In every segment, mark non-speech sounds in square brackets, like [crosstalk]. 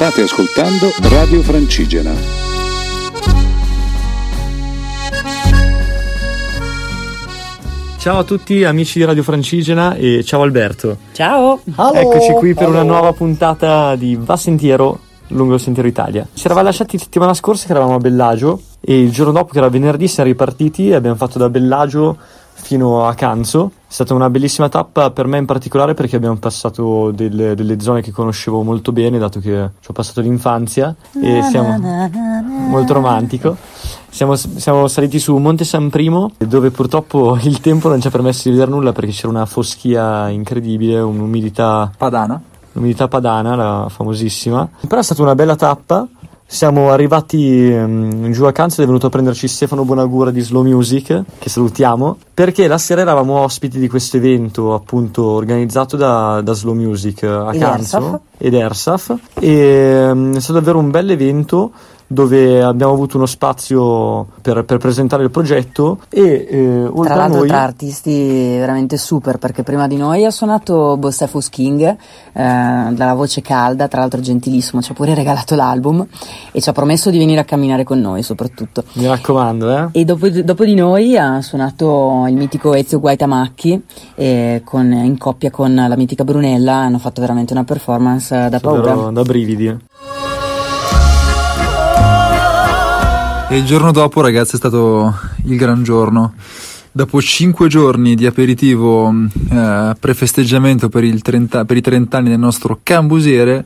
State ascoltando Radio Francigena. Ciao a tutti amici di Radio Francigena e ciao Alberto. Ciao! Eccoci qui per una nuova puntata di Va Sentiero lungo il Sentiero Italia. Ci eravamo lasciati settimana scorsa che eravamo a Bellagio e il giorno dopo che era venerdì siamo ripartiti e abbiamo fatto da Bellagio fino a Canzo. È stata una bellissima tappa per me in particolare perché abbiamo passato delle, delle zone che conoscevo molto bene dato che ci ho passato l'infanzia e siamo molto romantico. Siamo, siamo, saliti su Monte San Primo dove purtroppo il tempo non ci ha permesso di vedere nulla perché c'era una foschia incredibile, un'umidità padana, l'umidità padana, la famosissima. Però è stata una bella tappa siamo arrivati um, giù a Canzo ed è venuto a prenderci Stefano Bonagura di Slow Music, che salutiamo, perché la sera eravamo ospiti di questo evento appunto organizzato da, da Slow Music a ed Canzo Ersaf. Ed Ersaf e um, è stato davvero un bel evento dove abbiamo avuto uno spazio per, per presentare il progetto e eh, oltre Tra l'altro noi tra artisti veramente super perché prima di noi ha suonato Bossefus King eh, dalla voce calda, tra l'altro gentilissimo, ci ha pure regalato l'album e ci ha promesso di venire a camminare con noi soprattutto. mi raccomando eh E dopo, dopo di noi ha suonato il mitico Ezio Guaitamacchi e con- in coppia con la mitica Brunella hanno fatto veramente una performance eh, da paura. da brividi E il giorno dopo, ragazzi, è stato il gran giorno. Dopo cinque giorni di aperitivo eh, prefesteggiamento per, il 30 per i 30 anni del nostro cambusiere,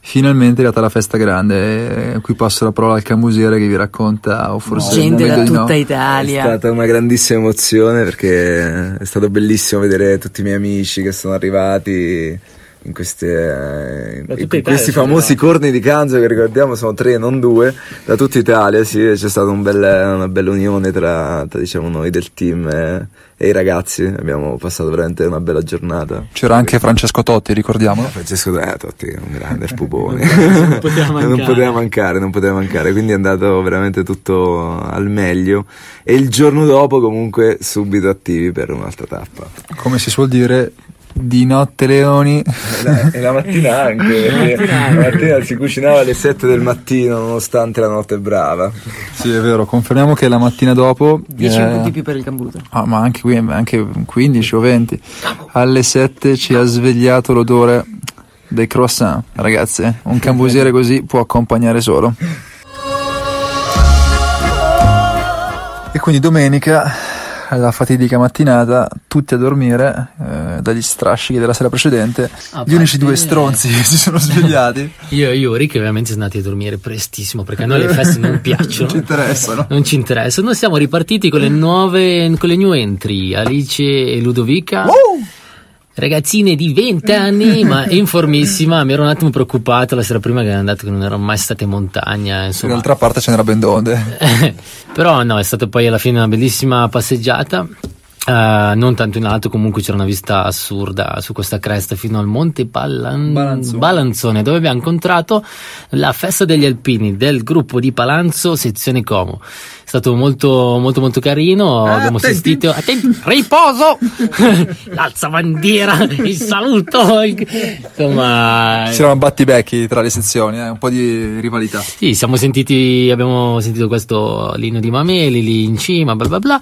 finalmente è arrivata la festa grande. E qui passo la parola al cambusiere che vi racconta, o forse Gente meglio da di no. tutta È Italia. stata una grandissima emozione perché è stato bellissimo vedere tutti i miei amici che sono arrivati in, queste, eh, in Italia questi sono famosi corni di Canzo che ricordiamo sono tre, non due, da tutta Italia, sì, c'è stata un bel- una bella unione tra, tra, diciamo, noi del team e, e i ragazzi, abbiamo passato veramente una bella giornata. C'era anche Francesco Totti, ricordiamolo. Francesco eh, Totti, un grande [laughs] pupone. non poteva [laughs] non poteva mancare, non poteva mancare, quindi è andato veramente tutto al meglio. E il giorno dopo, comunque, subito attivi per un'altra tappa. Come si suol dire, di notte leoni. E la, e la mattina anche, [laughs] perché la mattina si cucinava alle 7 del mattino, nonostante la notte brava. Sì, è vero, confermiamo che la mattina dopo... 10 eh, punti più per il cambuto. Ah, ma anche qui, anche 15 o 20. Alle 7 ci ha svegliato l'odore dei croissant. Ragazzi, un cambusiere così può accompagnare solo. [laughs] E quindi domenica, alla fatidica mattinata, tutti a dormire eh, dagli strascichi della sera precedente. A Gli unici due stronzi che si sono svegliati. [laughs] Io e Yuri che ovviamente siamo andati a dormire prestissimo perché a noi le feste non [laughs] piacciono. Non ci interessano. Non ci interessa. Noi siamo ripartiti con le nuove, con le new entry, Alice e Ludovica. Ragazzine di 20 anni, [laughs] ma in formissima. Mi ero un attimo preoccupato la sera prima che erano andate che non erano mai state in montagna. Insomma. Dall'altra parte ce n'era ben donde. [laughs] Però no, è stata poi alla fine una bellissima passeggiata. Eh, non tanto in alto, comunque c'era una vista assurda su questa cresta fino al Monte Balan- Balanzone. Balanzone, dove abbiamo incontrato la festa degli alpini del gruppo di Palanzo, sezione Como. È stato molto, molto, molto carino. abbiamo assistito. Attenti, riposo! [laughs] L'alza bandiera, il saluto. il- Insomma, C'erano battibecchi tra le sezioni, eh, un po' di rivalità. sì, siamo sentiti, abbiamo sentito questo Lino di Mameli lì in cima, bla bla bla.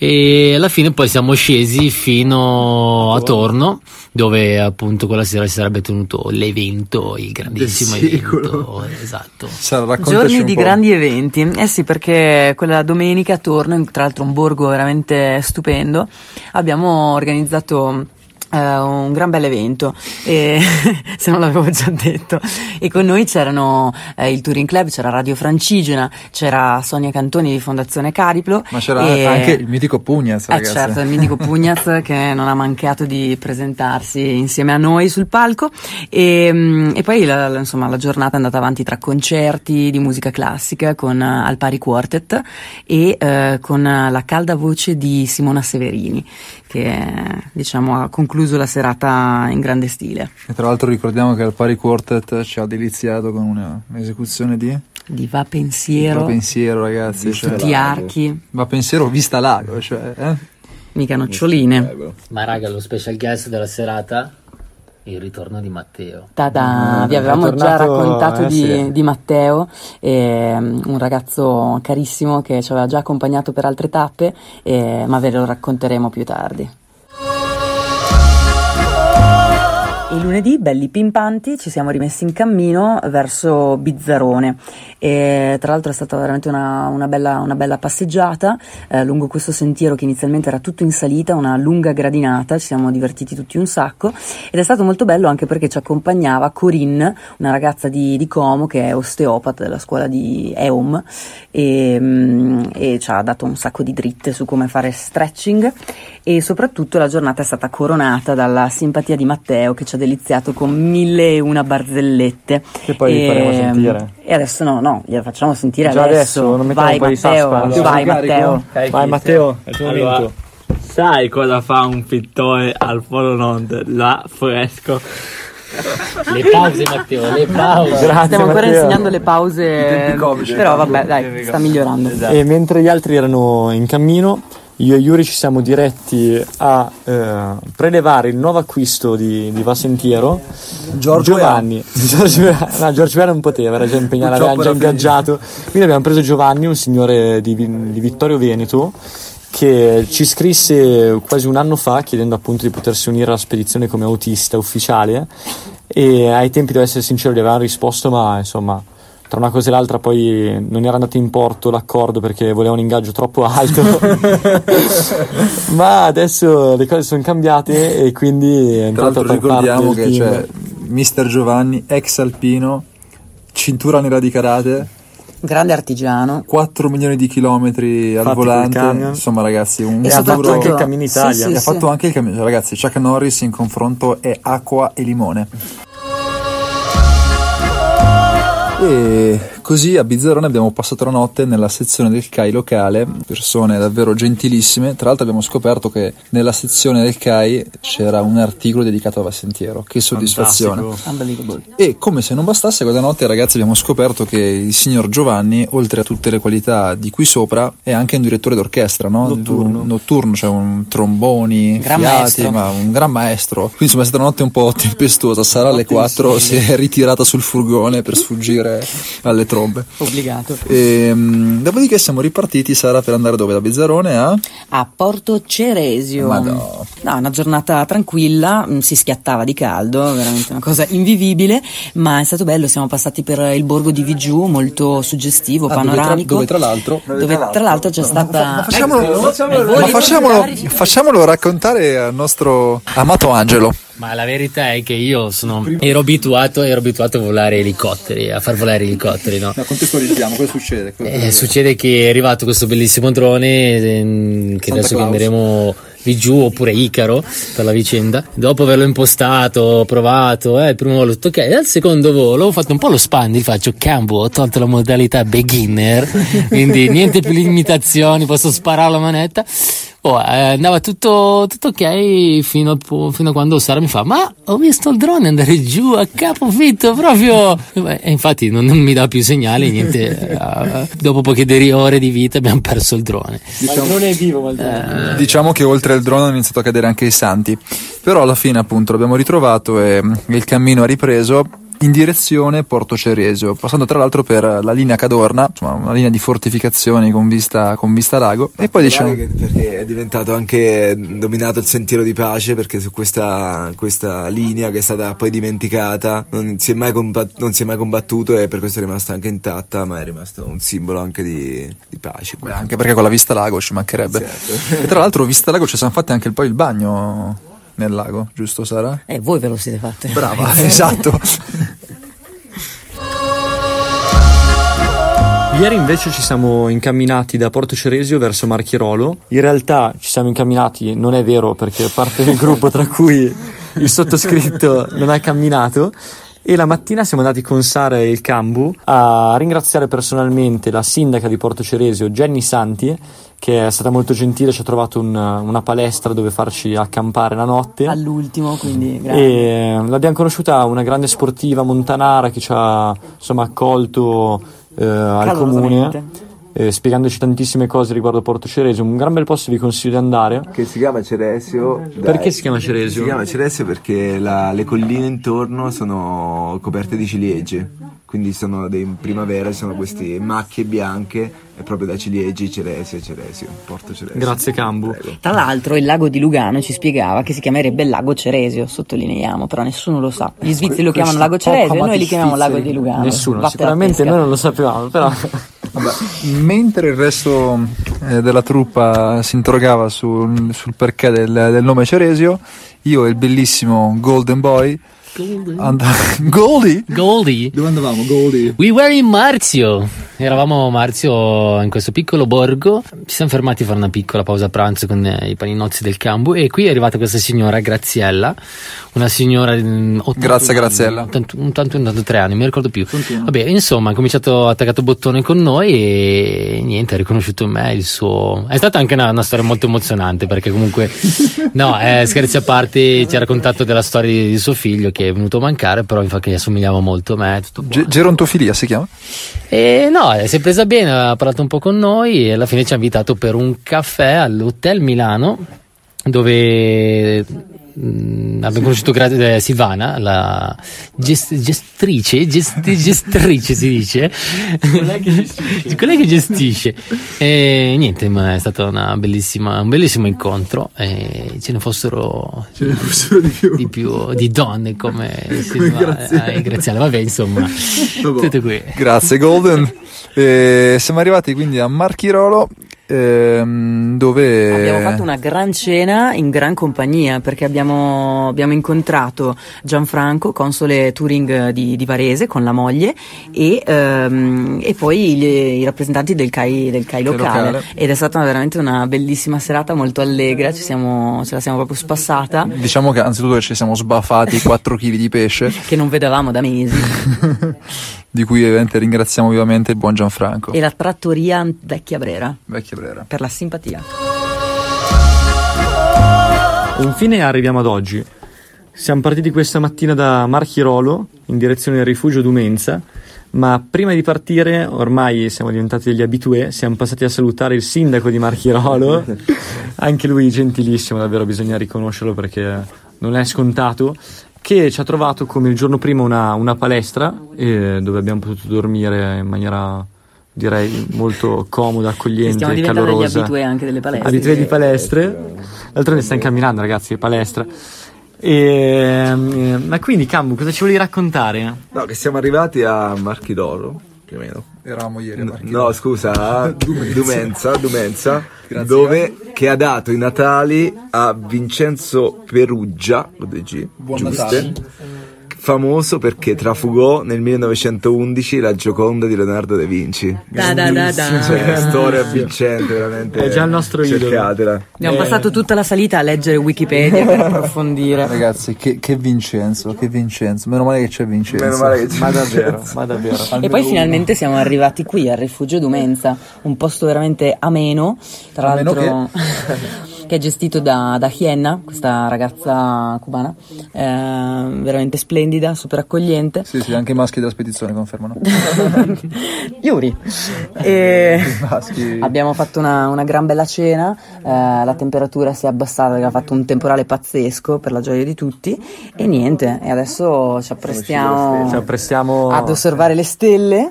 E alla fine poi siamo scesi fino a Torno, dove appunto quella sera si sarebbe tenuto l'evento, il grandissimo evento. Esatto. Raccontaci Giorni di po'. grandi eventi, eh sì perché quella domenica a Torno, tra l'altro un borgo veramente stupendo, abbiamo organizzato eh, un gran bel evento, e, [laughs] se non l'avevo già detto, e con noi c'erano eh, il Touring Club, c'era Radio Francigena, c'era Sonia Cantoni di Fondazione Cariplo. Ma c'era e- anche il mitico Pugnaz, eh ragazzi. certo, il mitico [laughs] Pugnaz che non ha mancato di presentarsi insieme a noi sul palco e, mm, e poi la, la- insomma, la giornata è andata avanti tra concerti di musica classica con eh, Alpari Quartet e eh, con eh, la calda voce di Simona Severini che diciamo ha concluso la serata in grande stile. E tra l'altro ricordiamo che il Pari Quartet ci ha deliziato con un'esecuzione di Di Va Pensiero, Va pensiero, ragazzi. Cioè, tutti archi, va pensiero vista lago, cioè, eh? mica noccioline. Ma raga, lo special guest della serata il ritorno di Matteo. Ta-da! Mm, Vi avevamo già raccontato eh, di, sì. di Matteo, ehm, un ragazzo carissimo che ci aveva già accompagnato per altre tappe, eh, ma ve lo racconteremo più tardi. Il lunedì, belli pimpanti, ci siamo rimessi in cammino verso Bizzarone. E, tra l'altro è stata veramente una, una bella, una bella passeggiata eh, lungo questo sentiero che inizialmente era tutto in salita, una lunga gradinata, ci siamo divertiti tutti un sacco ed è stato molto bello anche perché ci accompagnava Corinne, una ragazza di, di Como che è osteopata della scuola di EOM e, mm, e ci ha dato un sacco di dritte su come fare stretching e soprattutto la giornata è stata coronata dalla simpatia di Matteo che ci ha deliziato con mille e una barzellette. Che poi li faremo sentire. E adesso no, no, gliela facciamo sentire Già adesso. adesso, non mettiamo Vai un po' di Matteo, suspense. vai? Matteo. Vai Matteo, è il tuo Allora, momento. sai cosa fa un pittore al Polo Nord? La fresco. Le pause, Matteo, le pause. Grazie, Stiamo ancora Matteo. insegnando le pause, però vabbè, dai, sta migliorando. E mentre gli altri erano in cammino, io e Yuri ci siamo diretti a eh, prelevare il nuovo acquisto di, di Vasentiero. Giorgio Giovanni. [laughs] Giorgio no, Giorgio Weah non poteva, era già impegnato, Purtroppo già ingaggiato. Quindi abbiamo preso Giovanni, un signore di, di Vittorio Veneto, che ci scrisse quasi un anno fa chiedendo appunto di potersi unire alla spedizione come autista ufficiale. E ai tempi, devo essere sincero, gli avevano risposto, ma insomma tra una cosa e l'altra poi non era andato in porto l'accordo perché voleva un ingaggio troppo alto [laughs] ma adesso le cose sono cambiate e quindi è Tra entrato l'altro ricordiamo che c'è Mister Giovanni, ex alpino, cintura nera di karate, Grande artigiano. 4 milioni di chilometri al Fatti volante. Insomma, ragazzi, un E ha fatto anche il Cammino Sì, Italia sì, E ha sì. fatto anche il cammino. Ragazzi, Chuck Norris in confronto è acqua e limone. E così a Bizzarrone abbiamo passato la notte nella sezione del CAI locale, persone davvero gentilissime. Tra l'altro abbiamo scoperto che nella sezione del CAI c'era un articolo dedicato a Vassentiero. Che soddisfazione. E come se non bastasse, quella notte ragazzi abbiamo scoperto che il signor Giovanni, oltre a tutte le qualità di qui sopra, è anche un direttore d'orchestra, no? Notturno. Notturno, cioè un tromboni, Gran fiati, maestro. ma un gran maestro. Quindi insomma è stata una notte un po' tempestosa, sarà alle 4, si è ritirata sul furgone per sfuggire alle trombe. Obbligato. E, mm, dopodiché siamo ripartiti, Sara, per andare dove? Da Bizzarrone a... A Porto Ceresio. Madò. No, una giornata tranquilla, mm, si schiattava di caldo, veramente una cosa invivibile, ma è stato bello, siamo passati per il borgo di Vigiù, molto suggestivo, Ah, dove tra- panoramico. dove tra l'altro- dove tra l'altro c'è stata... Facciamolo, Ecco, ma facciamolo, facciamolo raccontare al nostro amato Angelo. Ma la verità è che io sono, ero, abituato, ero abituato a volare elicotteri, a far volare elicotteri, no? No, contestualizziamo, cosa succede? Eh, succede che è arrivato questo bellissimo drone ehm, che Santa adesso Claus. chiameremo Vigiù oppure Icaro per la vicenda. Dopo averlo impostato, provato, eh, il primo volo tutto ok. E al secondo volo ho fatto un po' lo spandi, faccio cambio, ho tolto la modalità beginner, quindi niente più limitazioni, posso sparare la manetta. Oh, eh, andava tutto, tutto ok fino a, fino a quando Sara mi fa: Ma ho visto il drone andare giù a capofitto proprio. E infatti non, non mi dà più segnali, niente. [laughs] eh, dopo poche deri- ore di vita abbiamo perso il drone. Ma il drone è vivo ma il drone- Diciamo che oltre al drone hanno iniziato a cadere anche i santi, però alla fine appunto l'abbiamo ritrovato e il cammino ha ripreso in direzione Porto Ceresio, passando tra l'altro per la linea Cadorna, insomma una linea di fortificazioni con vista, con vista lago, e poi diciamo... Che- Perché è diventato anche dominato il sentiero di pace perché su questa, questa linea che è stata poi dimenticata non si, è mai combat- non si è mai combattuto e per questo è rimasta anche intatta ma è rimasto un simbolo anche di, di pace. Beh, anche perché con la vista lago ci mancherebbe. Certo. E tra l'altro vista lago ci siamo fatti anche poi il bagno nel lago, giusto Sara? Eh, voi ve lo siete fatti. Brava, [laughs] esatto. Ieri invece ci siamo incamminati da Porto Ceresio verso Marchirolo. In realtà ci siamo incamminati, non è vero perché parte del gruppo tra cui il sottoscritto non ha camminato. E la mattina siamo andati con Sara e il Cambu a ringraziare personalmente la sindaca di Porto Ceresio, Jenny Santi, che è stata molto gentile, ci ha trovato un- una palestra dove farci accampare la notte. All'ultimo, quindi grazie. E l'abbiamo conosciuta una grande sportiva montanara che ci ha insomma accolto eh, al comune eh, spiegandoci tantissime cose riguardo Porto Ceresio. Un gran bel posto, vi consiglio di andare. Che si chiama Ceresio. dai. Perché si chiama Ceresio? Si chiama Ceresio perché la- le colline intorno sono coperte di ciliegie. Quindi sono dei- in primavera ci sono queste macchie bianche e proprio da ciliegi Ceresio, Ceresio, Porto Ceresio. Grazie Cambu. Prego. Tra l'altro il lago di Lugano ci spiegava che si chiamerebbe il lago Ceresio, sottolineiamo, però nessuno lo sa. Gli svizzeri lo chiamano lago Ceresio e noi li chiamiamo lago di Lugano. Nessuno, Vattene a sicuramente noi non lo sapevamo, però Vabbè, mentre il resto eh, della truppa si interrogava sul, sul perché del, del nome Ceresio, io e il bellissimo Golden Boy and- [laughs] Goldie? Goldie. Dove andavamo, Goldie? We were in Marzio. Eravamo a Marzio in questo piccolo borgo. Ci siamo fermati a fare una piccola pausa pranzo con eh, i paninozzi del Cambu. E qui è arrivata questa signora Graziella. Una signora. mm, 81 Grazie, anni, Graziella. 81, 81, 83 anni, non mi ricordo più. Vabbè, insomma, ha cominciato ha attaccato bottone con noi e niente, ha riconosciuto me il suo. È stata anche una, una storia molto emozionante perché comunque, [laughs] no, eh, scherzi a parte, ci ha raccontato della storia di suo figlio che è venuto a mancare, però mi fa che assomigliava molto a me. Ge- gerontofilia si chiama? E no, eh, si è presa bene, ha parlato un po' con noi e alla fine ci ha invitato per un caffè all'Hotel Milano dove mm, abbiamo conosciuto gra- eh, Silvana, la gest- gestrice, gest- [laughs] gestrice si dice, quella che gestisce. E niente, ma è stato una bellissima, un bellissimo incontro e ce ne fossero, di più di donne come, Silva- Graziella. eh, Graziella. Vabbè, insomma, tutto qui. Grazie Golden. [laughs] Eh, siamo arrivati quindi a Marchirolo ehm, dove... Abbiamo fatto una gran cena in gran compagnia perché abbiamo, abbiamo incontrato Gianfranco, console Touring di, di Varese con la moglie e, ehm, e poi gli- i rappresentanti del CAI, del CAI locale. locale. ed è stata veramente una bellissima serata molto allegra, ci siamo, ce la siamo proprio spassata Diciamo che anzitutto ci siamo sbaffati 4 kg di pesce, che non vedevamo da mesi [laughs] di cui ovviamente ringraziamo vivamente il buon Gianfranco. e la trattoria Vecchia Brera Vecchia Brera. per la simpatia. Infine arriviamo ad oggi. Siamo partiti questa mattina da Marchirolo in direzione del rifugio Dumenza, ma prima di partire, ormai siamo diventati degli abitué, siamo passati a salutare il sindaco di Marchirolo, [laughs] anche lui gentilissimo, davvero bisogna riconoscerlo perché non è scontato, che ci ha trovato come il giorno prima una, una palestra eh, dove abbiamo potuto dormire in maniera direi molto comoda, accogliente, Stiamo degli calorosa. abitué anche delle palestre. Abitué di palestre. D'altronde stiamo camminando, ragazzi, palestra. E, ehm, ma quindi, Cambu, cosa ci volevi raccontare? No, che siamo arrivati a Marchidoro, più o meno. Eravamo ieri No, no, scusa, a [laughs] Dumenza, Dumenza dove che ha dato i Natali a Vincenzo Peruggia, con due G, Buon giuste, Natale. Famoso perché trafugò nel 1911 la Gioconda di Leonardo da Vinci. Da, da, da, da. Cioè, una storia vincente, veramente. È già il nostro idolo. Cercatela. Abbiamo passato tutta la salita a leggere Wikipedia per approfondire. Ragazzi, che, che Vincenzo, che Vincenzo. Meno male che c'è Vincenzo. Meno male che c'è. Ma davvero, ma davvero. E poi finalmente siamo arrivati qui al rifugio Dumenza, un posto veramente ameno, tra Ameno l'altro che [laughs] è gestito da, da Hienna, questa ragazza cubana, eh, veramente splendida, super accogliente. Sì, sì, anche i maschi della spedizione confermano. [laughs] Yuri. E abbiamo fatto una, una gran bella cena, eh, la temperatura si è abbassata perché ha fatto un temporale pazzesco per la gioia di tutti e niente, e adesso ci apprestiamo Ci apprestiamo ad osservare le stelle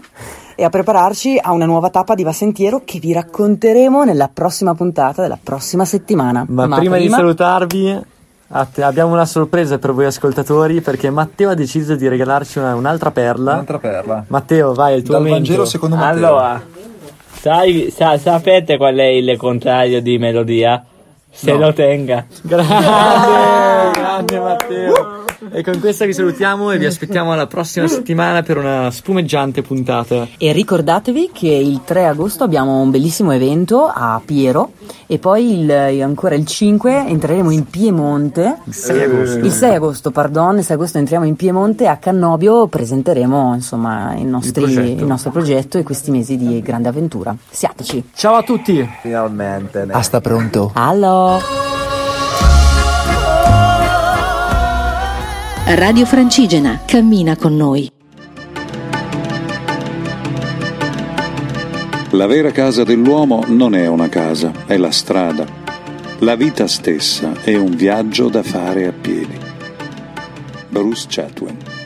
e a prepararci a una nuova tappa di Va Sentiero che vi racconteremo nella prossima puntata della prossima settimana. Ma, prima, di salutarvi, a te- abbiamo una sorpresa per voi ascoltatori perché Matteo ha deciso di regalarci una- un'altra perla. Un'altra perla. Matteo, vai, il tuo Dal momento. Vangelo secondo Matteo. Allora, sai, sa- sapete qual è il contrario di melodia? Se lo tenga. Grande, grande Matteo. E con questa vi salutiamo e vi [laughs] aspettiamo alla prossima settimana per una spumeggiante puntata. E ricordatevi che il 3 agosto abbiamo un bellissimo evento a Piero e poi il- ancora il 5 entreremo in Piemonte. Il 6 agosto. Il 6 agosto, pardon, il 6 agosto entriamo in Piemonte a Cannobio, presenteremo insomma il, nostri- progetto. il nostro progetto e questi mesi di grande avventura. Siateci. Ciao a tutti. Finalmente. ne- Hasta pronto. Allo! Radio Francigena, cammina con noi. La vera casa dell'uomo non è una casa, è la strada. La vita stessa è un viaggio da fare a piedi. Bruce Chatwin